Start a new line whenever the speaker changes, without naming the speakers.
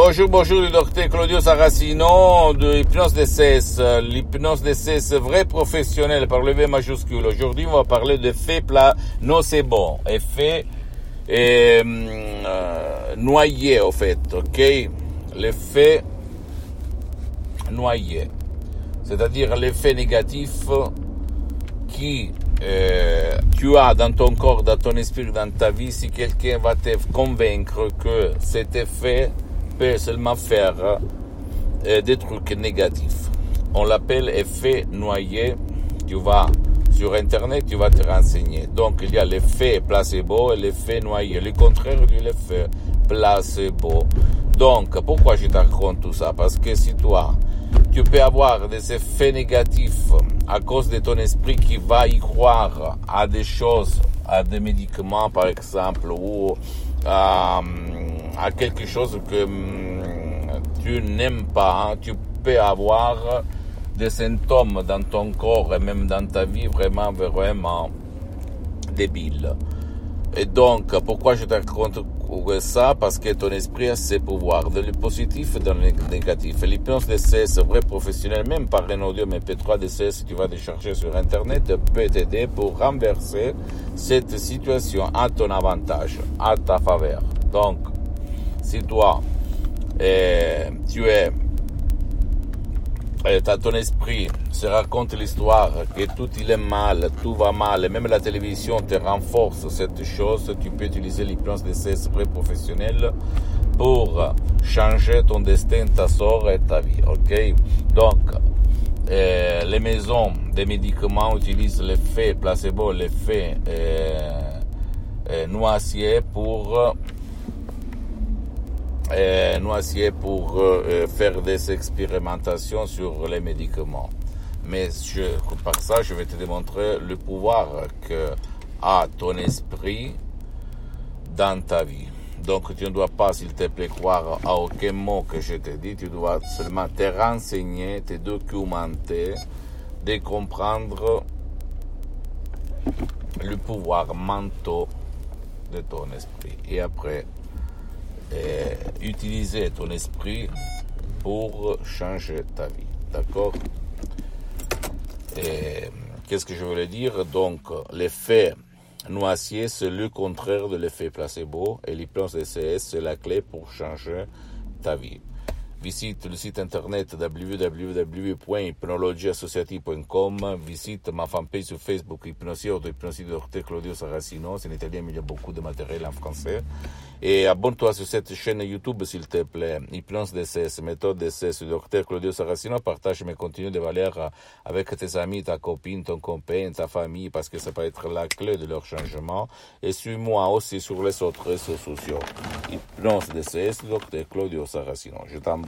Bonjour, bonjour, le docteur Claudio Saracino de Hypnose DCS. L'hypnose DCS vrai professionnel par le V majuscule. Aujourd'hui, on va parler plat nocebo, effet noyé, au fait, ok? L'effet noyé. C'est-à-dire l'effet négatif qui euh, tu as dans ton corps, dans ton esprit, dans ta vie, si quelqu'un va te convaincre que cet effet peut seulement faire euh, des trucs négatifs. On l'appelle effet noyé. Tu vas sur Internet, tu vas te renseigner. Donc, il y a l'effet placebo et l'effet noyé, le contraire de l'effet placebo. Donc, pourquoi je te raconte tout ça? Parce que si toi, tu peux avoir des effets négatifs à cause de ton esprit qui va y croire à des choses, à des médicaments par exemple, ou à, à quelque chose que hum, tu n'aimes pas, hein. tu peux avoir des symptômes dans ton corps et même dans ta vie vraiment, vraiment débiles. Et donc, pourquoi je te raconte ça? Parce que ton esprit a ses pouvoirs, dans le positif et dans le négatif. L'hypnose DCS, vrai professionnel, même par un audio MP3 DCS que tu vas décharger sur Internet, peut t'aider pour renverser cette situation à ton avantage, à ta faveur. Donc, si toi, eh, tu es et ton esprit se raconte l'histoire que tout il est mal, tout va mal, et même la télévision te renforce cette chose, tu peux utiliser l'hypnose de ces esprits professionnels pour changer ton destin, ta sort et ta vie, ok? Donc, euh, les maisons des médicaments utilisent l'effet placebo, l'effet noisier pour euh, noisier pour euh, faire des expérimentations sur les médicaments. Mais je, par ça, je vais te démontrer le pouvoir que a ton esprit dans ta vie. Donc tu ne dois pas, s'il te plaît, croire à aucun mot que je te dis. Tu dois seulement te renseigner, te documenter, de comprendre le pouvoir mental de ton esprit. Et après, euh, utiliser ton esprit pour changer ta vie. D'accord? Et Qu'est-ce que je voulais dire? Donc, l'effet noisier, c'est le contraire de l'effet placebo et l'hypnose DCS, c'est la clé pour changer ta vie. Visite le site internet www.hypnologieassociative.com. Visite ma fanpage sur Facebook, Hypnosie Auto Hypnosie Dr Claudio Saracino. C'est en italien, mais il y a beaucoup de matériel en français. Et abonne-toi sur cette chaîne YouTube, s'il te plaît. Hypnose DCS, méthode DCS, Dr Claudio Saracino. Partage mes contenus de valeur avec tes amis, ta copine, ton copain, ta famille, parce que ça peut être la clé de leur changement. Et suis-moi aussi sur les autres réseaux sociaux. Hypnose DCS, Dr Claudio Saracino. Je t'embrasse,